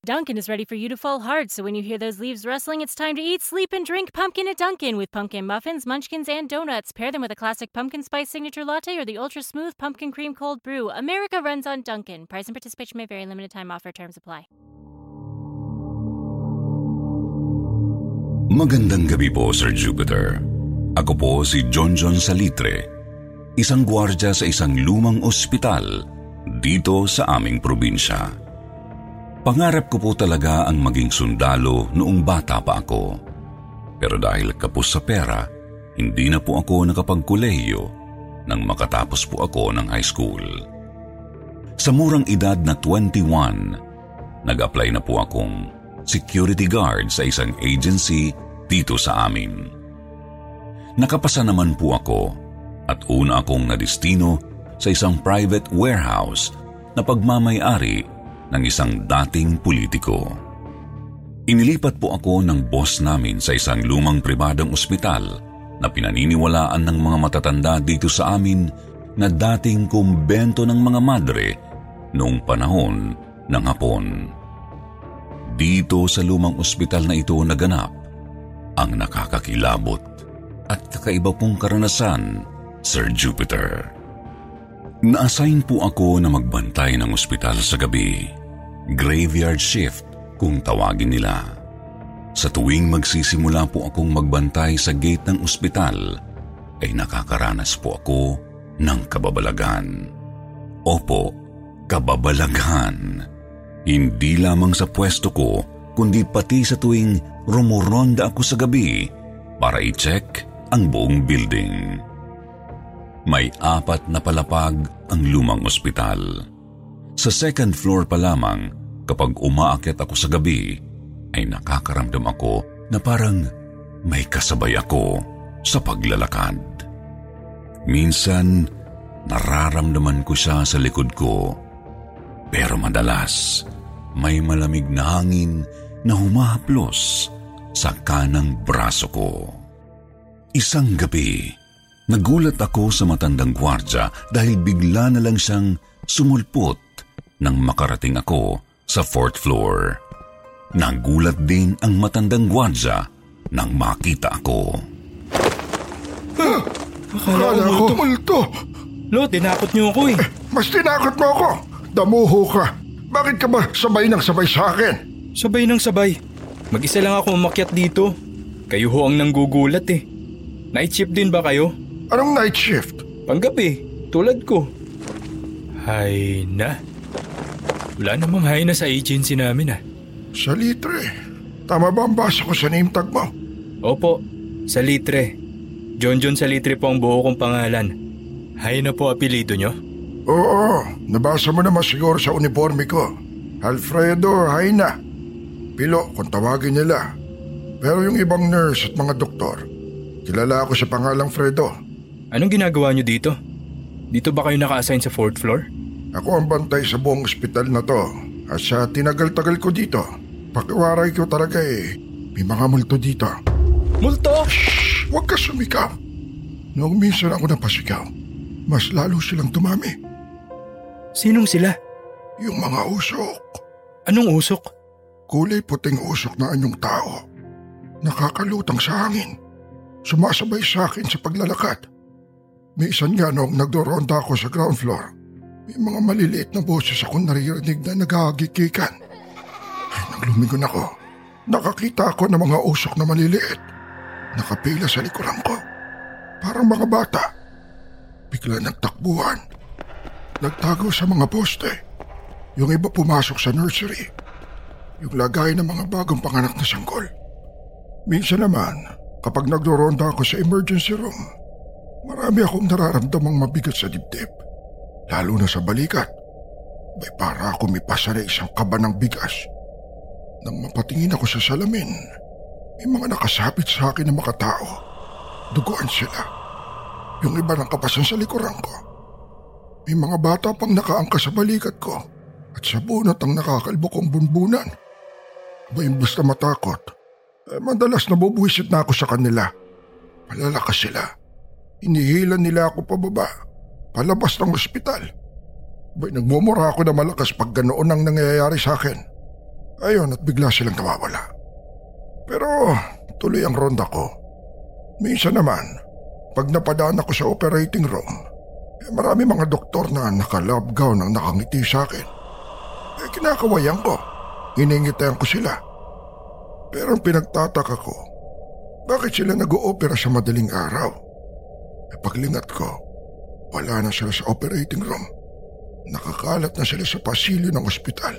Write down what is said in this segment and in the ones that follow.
Duncan is ready for you to fall hard, so when you hear those leaves rustling, it's time to eat, sleep, and drink pumpkin at Duncan with pumpkin muffins, munchkins, and donuts. Pair them with a classic pumpkin spice signature latte or the ultra smooth pumpkin cream cold brew. America runs on Duncan. Price and participation may vary. Limited time offer. Terms apply. Magandang gabi po, Sir Jupiter. Ako po si John John Salitre, isang gwardya sa isang lumang ospital dito sa aming probinsya. Pangarap ko po talaga ang maging sundalo noong bata pa ako. Pero dahil kapos sa pera, hindi na po ako nakapagkulehiyo nang makatapos po ako ng high school. Sa murang edad na 21, nag-apply na po akong security guard sa isang agency dito sa amin. Nakapasa naman po ako at una akong nadistino sa isang private warehouse na pagmamayari ng isang dating politiko. Inilipat po ako ng boss namin sa isang lumang pribadong ospital na pinaniniwalaan ng mga matatanda dito sa amin na dating kumbento ng mga madre noong panahon ng hapon. Dito sa lumang ospital na ito naganap ang nakakakilabot at kakaiba pong karanasan, Sir Jupiter. Na-assign po ako na magbantay ng ospital sa gabi graveyard shift kung tawagin nila. Sa tuwing magsisimula po akong magbantay sa gate ng ospital, ay nakakaranas po ako ng kababalagan. Opo, kababalagan. Hindi lamang sa pwesto ko, kundi pati sa tuwing rumuronda ako sa gabi para i-check ang buong building. May apat na palapag ang lumang ospital. Sa second floor pa lamang, kapag umaakyat ako sa gabi, ay nakakaramdam ako na parang may kasabay ako sa paglalakad. Minsan, nararamdaman ko siya sa likod ko. Pero madalas, may malamig na hangin na humahaplos sa kanang braso ko. Isang gabi, nagulat ako sa matandang gwardya dahil bigla na lang siyang sumulpot nang makarating ako sa fourth floor. Nagulat din ang matandang gwardya nang makita ako. Ah, akala, akala ko multo. Lo, tinakot niyo ako eh. eh. Mas tinakot mo ako. Damuho ka. Bakit ka ba sabay ng sabay sa akin? Sabay ng sabay. Mag-isa lang ako umakyat dito. Kayo ho ang nanggugulat eh. Night shift din ba kayo? Anong night shift? Panggabi, tulad ko. Hay na. Wala namang hay na sa agency namin ah. Sa litre. Tama ba ang basa ko sa name tag mo? Opo, sa litre. John John sa litre po ang buo kong pangalan. Hay na po apelido nyo? Oo, nabasa mo naman siguro sa uniforme ko. Alfredo Hayna. Pilo kung tawagin nila. Pero yung ibang nurse at mga doktor, kilala ako sa pangalang Fredo. Anong ginagawa nyo dito? Dito ba kayo naka-assign sa fourth floor? Ako ang bantay sa buong ospital na to at sa tinagal-tagal ko dito, pakiwaray ko talaga eh, may mga multo dito. Multo? Shh! Huwag ka sumigaw. Noong minsan ako napasigaw, mas lalo silang tumami. Sinong sila? Yung mga usok. Anong usok? Kulay puting usok na anyong tao. Nakakalutang sa hangin. Sumasabay sa akin sa paglalakad. Minsan nga noong nagdoronda ako sa ground floor, May mga maliliit na boses akong naririnig na nagagikikan. Ay, nang lumingon ako, nakakita ako ng mga usok na maliliit. Nakapila sa likuran ko. Parang mga bata. Bigla nagtakbuhan. Nagtago sa mga poste. Yung iba pumasok sa nursery. Yung lagay ng mga bagong panganak na sanggol. Minsan naman, kapag nagdoronda ako sa emergency room, marami akong nararamdamang mabigat sa dibdib. Lalo na sa balikat. May para ako may pasa na isang kaba ng bigas. Nang mapatingin ako sa salamin, may mga nakasapit sa akin ng mga tao. Duguan sila. Yung iba ng kapasan sa likuran ko. May mga bata pang nakaangka sa balikat ko at sa bunot ang nakakalbo kong bunbunan. Ba basta matakot, eh, madalas nabubuwisit na ako sa kanila. Malalakas sila. Inihilan nila ako pababa, palabas ng ospital. Ba'y nagmumura ako na malakas pag ganoon ang nangyayari sa akin. Ayun at bigla silang nawawala. Pero tuloy ang ronda ko. Minsan naman, pag napadaan ako sa operating room, eh, marami mga doktor na naka-love gown ang nakangiti sa akin. Eh, kinakawayan ko. Iningitayan ko sila. Pero ang pinagtataka ko, bakit sila nag-oopera sa madaling araw? E paglingat ko, wala na sila sa operating room. Nakakalat na sila sa pasilyo ng ospital.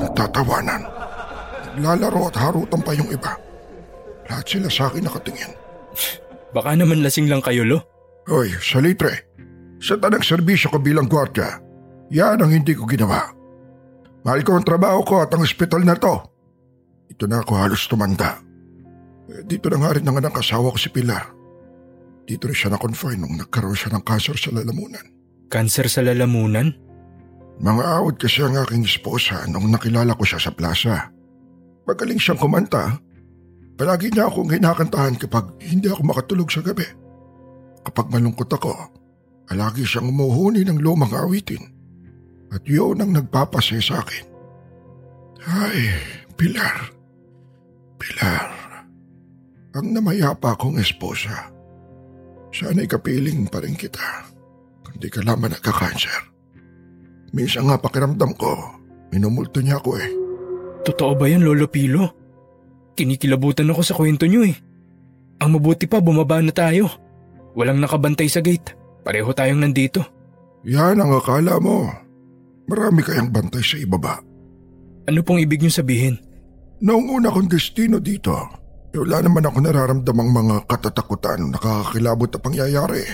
Nagtatawanan. Naglalaro at harutan pa yung iba. Lahat sila sa akin nakatingin. Baka naman lasing lang kayo, lo. Hoy, salitre. Sa tanang serbisyo ko bilang gwardya, yan ang hindi ko ginawa. Mahal ko ang trabaho ko at ang ospital na to. Ito na ako halos tumanda. Eh, dito na nga rin ang anak asawa ko si Pilar. Dito rin siya na-confine nung nagkaroon siya ng cancer sa lalamunan. Cancer sa lalamunan? Mga awad kasi ang aking esposa nung nakilala ko siya sa plaza. Magaling siyang kumanta. Palagi niya akong hinakantahan kapag hindi ako makatulog sa gabi. Kapag malungkot ako, palagi siyang umuhuni ng lumang awitin. At yun ang nagpapasaya sa akin. Ay, Pilar. Pilar. Ang namayapa akong esposa. Sana'y kapiling pa rin kita. Kundi ka lamang nagka-cancer. Minsan nga pakiramdam ko, minumulto niya ako eh. Totoo ba yan, Lolo Pilo? Kinikilabutan ako sa kwento niyo eh. Ang mabuti pa, bumaba na tayo. Walang nakabantay sa gate. Pareho tayong nandito. Yan ang akala mo. Marami kayang bantay sa ibaba. Ano pong ibig niyo sabihin? Noong una kong destino dito, wala naman ako nararamdamang mga katatakutan nakakakilabot na pangyayari.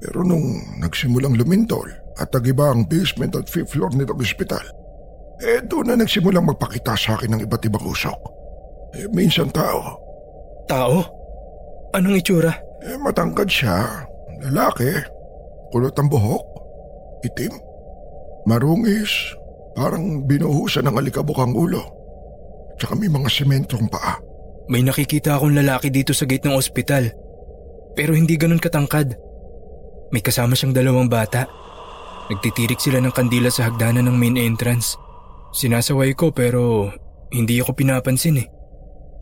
Pero nung nagsimulang lumintol at nagiba ang basement at fifth floor nitong ospital, eh doon na nagsimulang magpakita sa akin ng iba't ibang usok. Eh, minsan tao. Tao? Anong itsura? Eh, matangkad siya. Lalaki. Kulot ang buhok. Itim. Marungis, parang binuhusan ng alikabok ang ulo. Tsaka may mga sementong paa. May nakikita akong lalaki dito sa gate ng ospital. Pero hindi ganun katangkad. May kasama siyang dalawang bata. Nagtitirik sila ng kandila sa hagdanan ng main entrance. Sinasaway ko pero hindi ako pinapansin eh.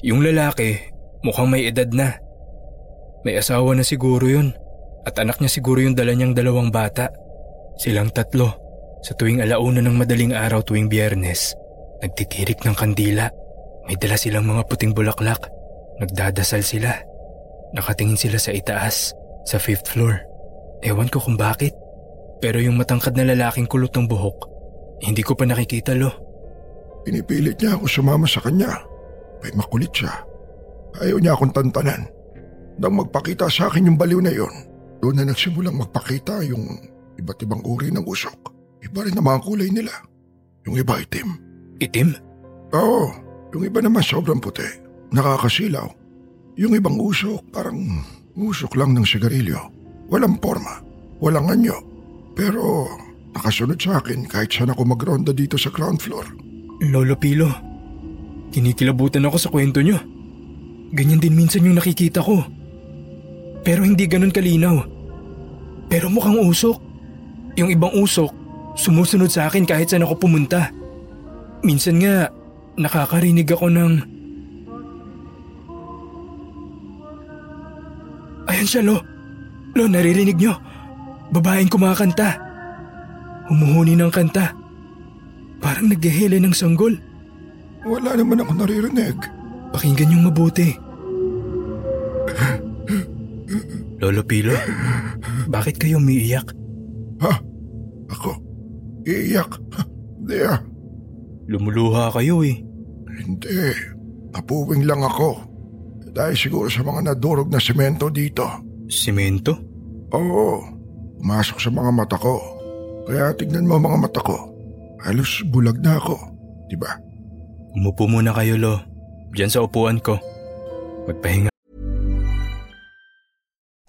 Yung lalaki, mukhang may edad na. May asawa na siguro yun. At anak niya siguro yung dala niyang dalawang bata. Silang tatlo. Sa tuwing alauna ng madaling araw tuwing biyernes, nagtitirik ng kandila. May dala silang mga puting bulaklak. Nagdadasal sila. Nakatingin sila sa itaas, sa fifth floor. Ewan ko kung bakit. Pero yung matangkad na lalaking kulot ng buhok, hindi ko pa nakikita lo. Pinipilit niya ako sumama sa kanya. May makulit siya. Ayaw niya akong tantanan. Nang magpakita sa akin yung baliw na yon, doon na nagsimulang magpakita yung iba't ibang uri ng usok. Iba rin ang mga kulay nila. Yung iba itim. Itim? Oo, yung iba naman sobrang puti. Nakakasilaw. Yung ibang usok parang usok lang ng sigarilyo. Walang forma, walang anyo. Pero nakasunod sa akin kahit saan ako magronda dito sa ground floor. Lolo Pilo, kinikilabutan ako sa kwento nyo. Ganyan din minsan yung nakikita ko. Pero hindi ganun kalinaw. Pero mukhang usok. Yung ibang usok, Sumusunod sa akin kahit saan ako pumunta. Minsan nga, nakakarinig ako ng... Ayan siya, Lo. Lo, naririnig nyo. Babaeng kumakanta. Humuhuni ng kanta. Parang naghihili ng sanggol. Wala naman ako naririnig. Pakinggan yung mabuti. Lolo Pilo, bakit kayo umiiyak? Ha? Ako? Iiyak? Ah. Lumuluha kayo eh. Hindi. Napuwing lang ako. Dahil siguro sa mga nadurog na semento dito. Simento? Oo. Pumasok sa mga mata ko. Kaya tignan mo mga mata ko. Halos bulag na ako. Diba? Umupo muna kayo, Lo. Diyan sa upuan ko. Magpahinga.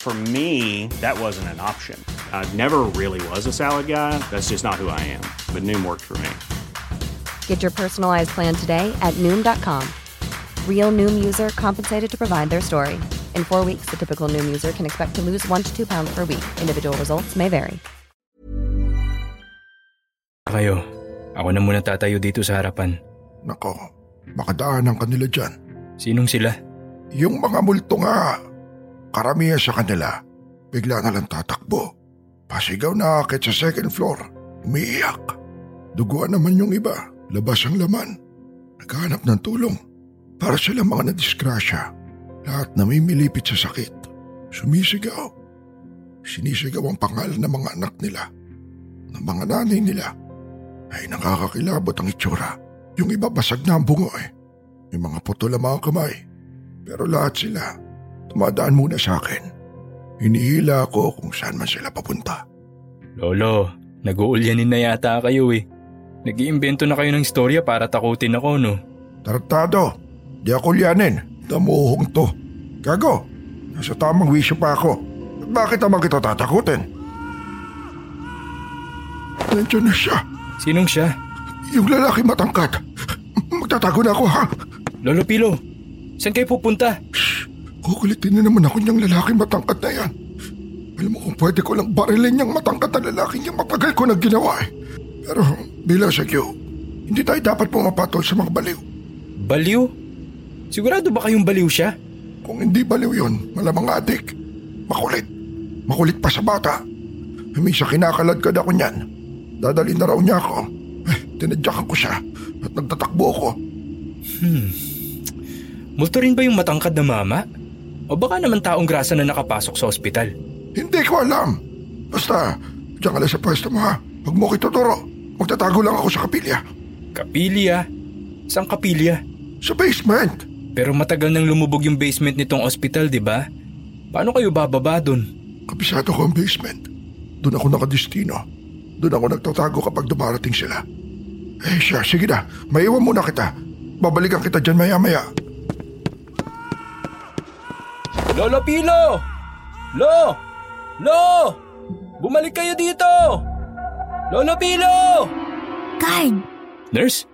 For me, that wasn't an option. I never really was a salad guy. That's just not who I am. But Noom worked for me. Get your personalized plan today at Noom.com. Real Noom user compensated to provide their story. In four weeks, the typical Noom user can expect to lose one to two pounds per week. Individual results may vary. Kayo, ako na muna tatayo dito sa harapan. Nako, makadaanan ka nila dyan. Sinong sila? Yung mga multo nga. Karamihan sa kanila, bigla na lang tatakbo. Pasigaw na akit sa second floor. Umiiyak. Duguan naman yung iba. Labas ang laman. Naghahanap ng tulong. Para sila mga nadisgrasya. Lahat namimilipit sa sakit. Sumisigaw. Sinisigaw ang pangalan ng mga anak nila. Ng mga nanay nila. Ay nakakakilabot ang itsura. Yung iba basag na ang bungo eh. May mga putol ang mga kamay. Pero lahat sila, tumadaan muna sa akin. Hinihila ako kung saan man sila papunta. Lolo, nag-uulyanin na yata kayo eh. Nag-iimbento na kayo ng istorya para takutin ako, no? Tartado, di ako lianin. Damuhong to. Gago, nasa tamang wisyo pa ako. Bakit naman kita tatakutin? Nandiyan na siya. Sinong siya? Yung lalaki matangkad. Magtatago na ako ha. Lolo Pilo, saan kayo pupunta? Kukulitin na naman ako niyang lalaki matangkad na yan. Alam mo kung pwede ko lang barilin niyang matangkad na lalaki niyang matagal ko na ginawa eh. Pero bilang sa Q, hindi tayo dapat pumapatol sa mga baliw. Baliw? Sigurado ba kayong baliw siya? Kung hindi baliw yon, malamang adik. Makulit. Makulit pa sa bata. Minsan kinakalagkad ako niyan. Dadalhin na raw niya ako. Eh, tinadyakan ko siya at nagtatakbo ako. Hmm. Multo rin ba yung matangkad na mama? O baka naman taong grasa na nakapasok sa ospital? Hindi ko alam. Basta, diyan ka lang sa pwesto mo ha. Huwag mo kituturo. Magtatago lang ako sa kapilya. Kapilya? Saan kapilya? Sa basement. Pero matagal nang lumubog yung basement nitong ospital, di ba? Paano kayo bababa dun? Kabisado ko ang basement. Doon ako nakadestino. Doon ako nagtatago kapag dumarating sila. Eh siya, sige na. Maiwan muna kita. Babalikan kita dyan maya-maya. Lolo Pilo! Lo! Lo! Bumalik kayo dito! Lolo Pilo! Guard, Nurse,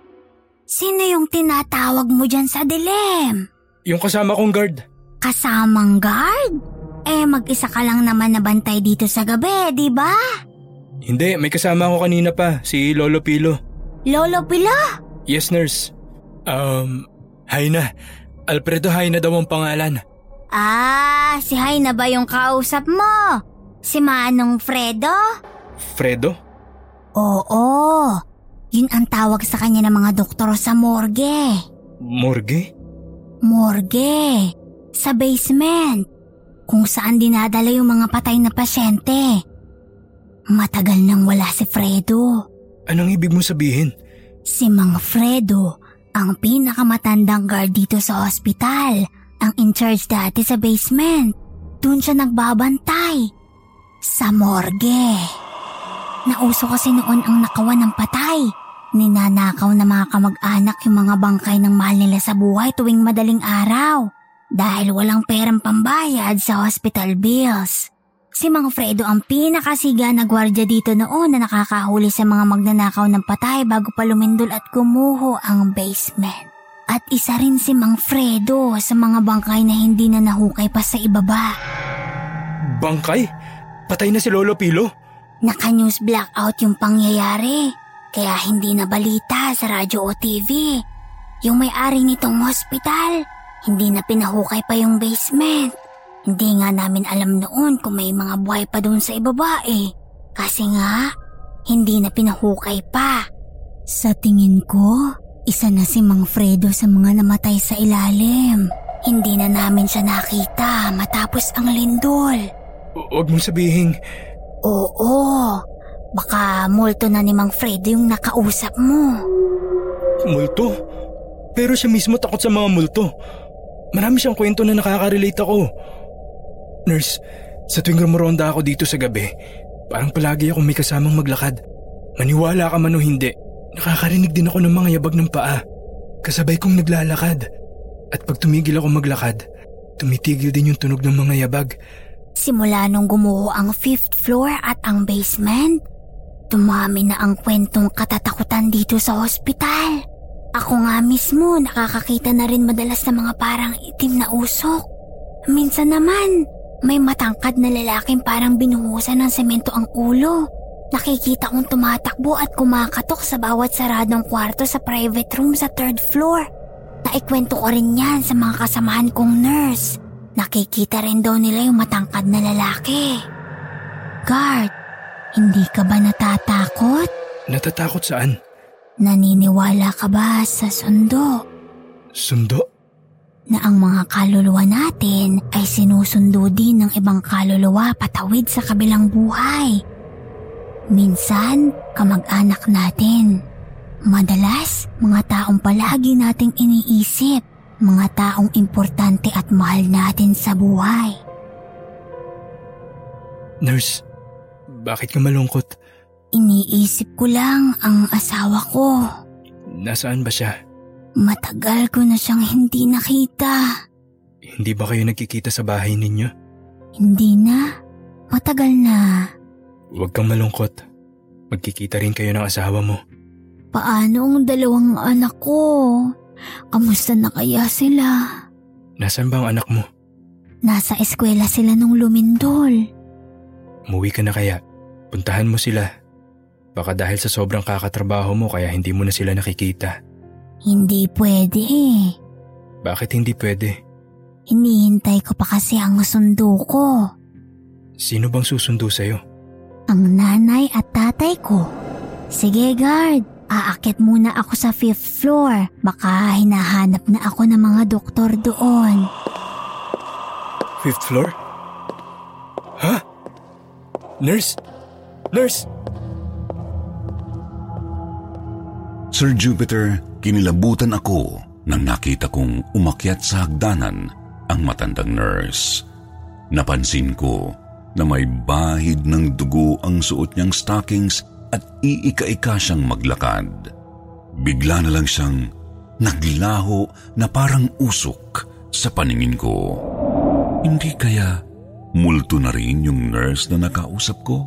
sino yung tinatawag mo dyan sa dilim? yung kasama kong guard. Kasamang guard? Eh, mag-isa ka lang naman nabantay dito sa gabi, di ba? Hindi, may kasama ako kanina pa, si Lolo Pilo. Lolo Pila? Yes, nurse. Um, Haina. Alfredo Haina daw ang pangalan. Ah, si Hay na ba yung kausap mo? Si Manong Fredo? Fredo? Oo, yun ang tawag sa kanya ng mga doktor sa morgue. Morgue? Morgue, sa basement, kung saan dinadala yung mga patay na pasyente. Matagal nang wala si Fredo. Anong ibig mo sabihin? Si Mang Fredo, ang pinakamatandang guard dito sa ospital, ang in charge dati sa basement. Doon siya nagbabantay. Sa morgue. Nauso kasi noon ang nakawan ng patay. Ninanakaw na mga kamag-anak yung mga bangkay ng mahal nila sa buhay tuwing madaling araw dahil walang perang pambayad sa hospital bills. Si Mang Fredo ang pinakasiga na gwardya dito noon na nakakahuli sa mga magnanakaw ng patay bago pa lumindol at gumuho ang basement. At isa rin si Mang Fredo sa mga bangkay na hindi na nahukay pa sa ibaba. Bangkay? Patay na si Lolo Pilo? Naka-news blackout yung pangyayari. Kaya hindi na balita sa radyo o TV. Yung may-ari nitong hospital, hindi na pinahukay pa yung basement. Hindi nga namin alam noon kung may mga buhay pa doon sa ibaba eh. Kasi nga, hindi na pinahukay pa. Sa tingin ko, isa na si Mang Fredo sa mga namatay sa ilalim. Hindi na namin siya nakita matapos ang lindol. Huwag mong sabihin. Oo, baka multo na ni Mang Fredo yung nakausap mo. Multo? Pero siya mismo takot sa mga multo. Marami siyang kwento na nakaka-relate ako. Nurse, sa tuwing rumuronda ako dito sa gabi, parang palagi akong may kasamang maglakad. Maniwala ka man o hindi, Nakakarinig din ako ng mga yabag ng paa. Kasabay kong naglalakad. At pag tumigil ako maglakad, tumitigil din yung tunog ng mga yabag. Simula nung gumuho ang fifth floor at ang basement, dumami na ang kwentong katatakutan dito sa hospital. Ako nga mismo nakakakita na rin madalas ng mga parang itim na usok. Minsan naman, may matangkad na lalaking parang binuhusan ng semento ang ulo. Nakikita kong tumatakbo at kumakatok sa bawat saradong kwarto sa private room sa third floor. Naikwento ko rin yan sa mga kasamahan kong nurse. Nakikita rin daw nila yung matangkad na lalaki. Guard, hindi ka ba natatakot? Natatakot saan? Naniniwala ka ba sa sundo? Sundo? Na ang mga kaluluwa natin ay sinusundo din ng ibang kaluluwa patawid sa kabilang buhay. Minsan, kamag-anak natin. Madalas, mga taong palagi nating iniisip, mga taong importante at mahal natin sa buhay. Nurse, bakit ka malungkot? Iniisip ko lang ang asawa ko. Nasaan ba siya? Matagal ko na siyang hindi nakita. Hindi ba kayo nagkikita sa bahay ninyo? Hindi na. Matagal na. Huwag kang malungkot. Magkikita rin kayo ng asawa mo. Paano ang dalawang anak ko? Kamusta na kaya sila? Nasaan ba ang anak mo? Nasa eskwela sila nung lumindol. Umuwi ka na kaya. Puntahan mo sila. Baka dahil sa sobrang kakatrabaho mo kaya hindi mo na sila nakikita. Hindi pwede. Bakit hindi pwede? Hinihintay ko pa kasi ang sundo ko. Sino bang susundo sa'yo? Ang nanay at tatay ko. Sige guard, aakit muna ako sa fifth floor. Baka hinahanap na ako ng mga doktor doon. Fifth floor? Ha? Nurse? Nurse? Sir Jupiter, kinilabutan ako nang nakita kong umakyat sa hagdanan ang matandang nurse. Napansin ko na may bahid ng dugo ang suot niyang stockings at iika-ika siyang maglakad. Bigla na lang siyang naglaho na parang usok sa paningin ko. Hindi kaya multo na rin yung nurse na nakausap ko?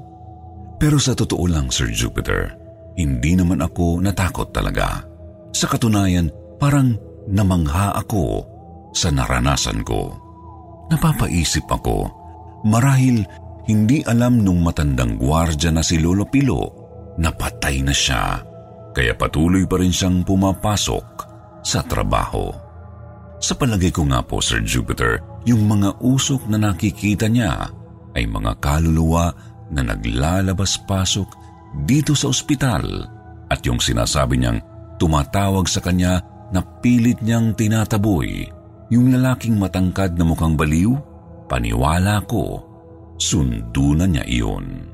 Pero sa totoo lang, Sir Jupiter, hindi naman ako natakot talaga. Sa katunayan, parang namangha ako sa naranasan ko. Napapaisip ako Marahil hindi alam nung matandang gwardya na si Lolo Pilo na patay na siya, kaya patuloy pa rin siyang pumapasok sa trabaho. Sa palagay ko nga po, Sir Jupiter, yung mga usok na nakikita niya ay mga kaluluwa na naglalabas-pasok dito sa ospital at yung sinasabi niyang tumatawag sa kanya na pilit niyang tinataboy yung lalaking matangkad na mukhang baliw Paniwala ko, sundo na niya iyon.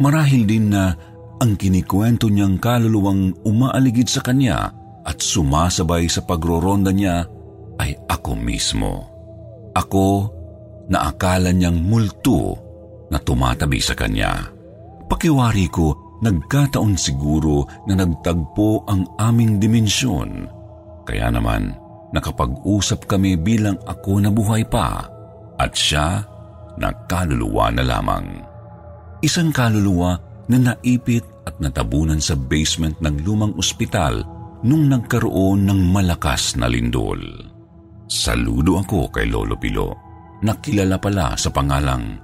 Marahil din na ang kinikwento niyang kaluluwang umaaligid sa kanya at sumasabay sa pagroronda niya ay ako mismo. Ako na akala niyang multo na tumatabi sa kanya. Pakiwari ko, nagkataon siguro na nagtagpo ang aming dimensyon. Kaya naman, nakapag-usap kami bilang ako na buhay pa at siya na kaluluwa na lamang. Isang kaluluwa na naipit at natabunan sa basement ng lumang ospital nung nagkaroon ng malakas na lindol. Saludo ako kay Lolo Pilo. Nakilala pala sa pangalang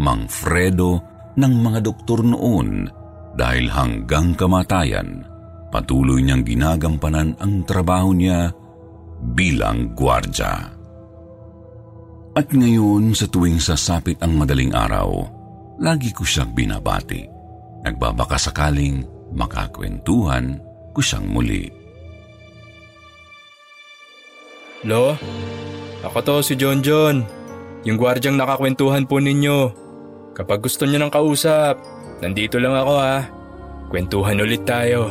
Mang Fredo ng mga doktor noon dahil hanggang kamatayan patuloy niyang ginagampanan ang trabaho niya bilang gwardya. At ngayon sa tuwing sasapit ang madaling araw, lagi ko siyang binabati. Nagbabaka sakaling makakwentuhan ko siyang muli. Lo, ako to si John John. Yung gwardyang nakakwentuhan po ninyo. Kapag gusto niyo ng kausap, nandito lang ako ha. Kwentuhan ulit tayo.